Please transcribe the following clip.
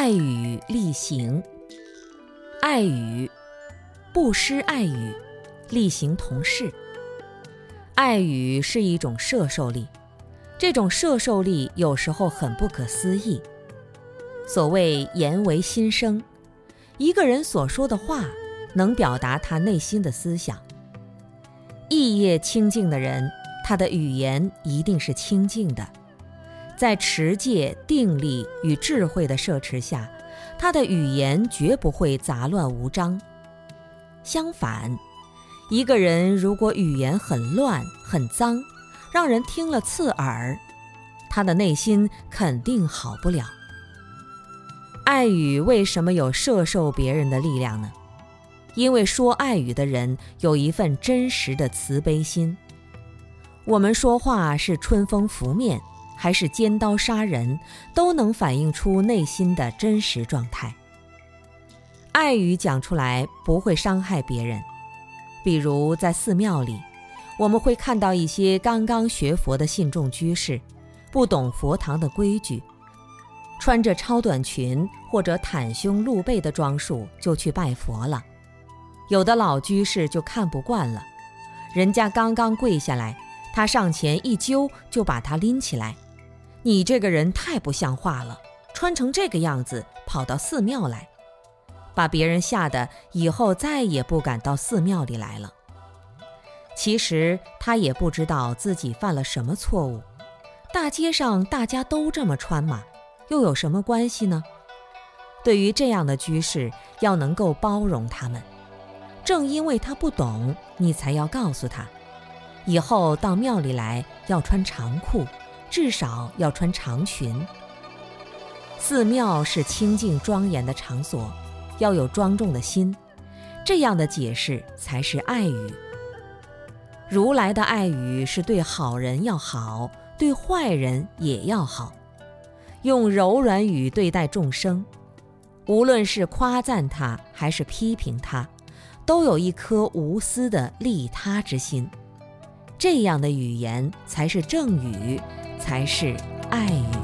爱语力行，爱语，不失爱语，力行同事。爱语是一种摄受力，这种摄受力有时候很不可思议。所谓言为心声，一个人所说的话能表达他内心的思想。意业清净的人，他的语言一定是清净的。在持戒、定力与智慧的摄持下，他的语言绝不会杂乱无章。相反，一个人如果语言很乱、很脏，让人听了刺耳，他的内心肯定好不了。爱语为什么有摄受别人的力量呢？因为说爱语的人有一份真实的慈悲心。我们说话是春风拂面。还是尖刀杀人，都能反映出内心的真实状态。爱语讲出来不会伤害别人。比如在寺庙里，我们会看到一些刚刚学佛的信众居士，不懂佛堂的规矩，穿着超短裙或者袒胸露背的装束就去拜佛了。有的老居士就看不惯了，人家刚刚跪下来，他上前一揪就把他拎起来。你这个人太不像话了，穿成这个样子跑到寺庙来，把别人吓得以后再也不敢到寺庙里来了。其实他也不知道自己犯了什么错误，大街上大家都这么穿嘛，又有什么关系呢？对于这样的居士，要能够包容他们。正因为他不懂，你才要告诉他，以后到庙里来要穿长裤。至少要穿长裙。寺庙是清净庄严的场所，要有庄重的心，这样的解释才是爱语。如来的爱语是对好人要好，对坏人也要好，用柔软语对待众生，无论是夸赞他还是批评他，都有一颗无私的利他之心。这样的语言才是正语。才是爱与。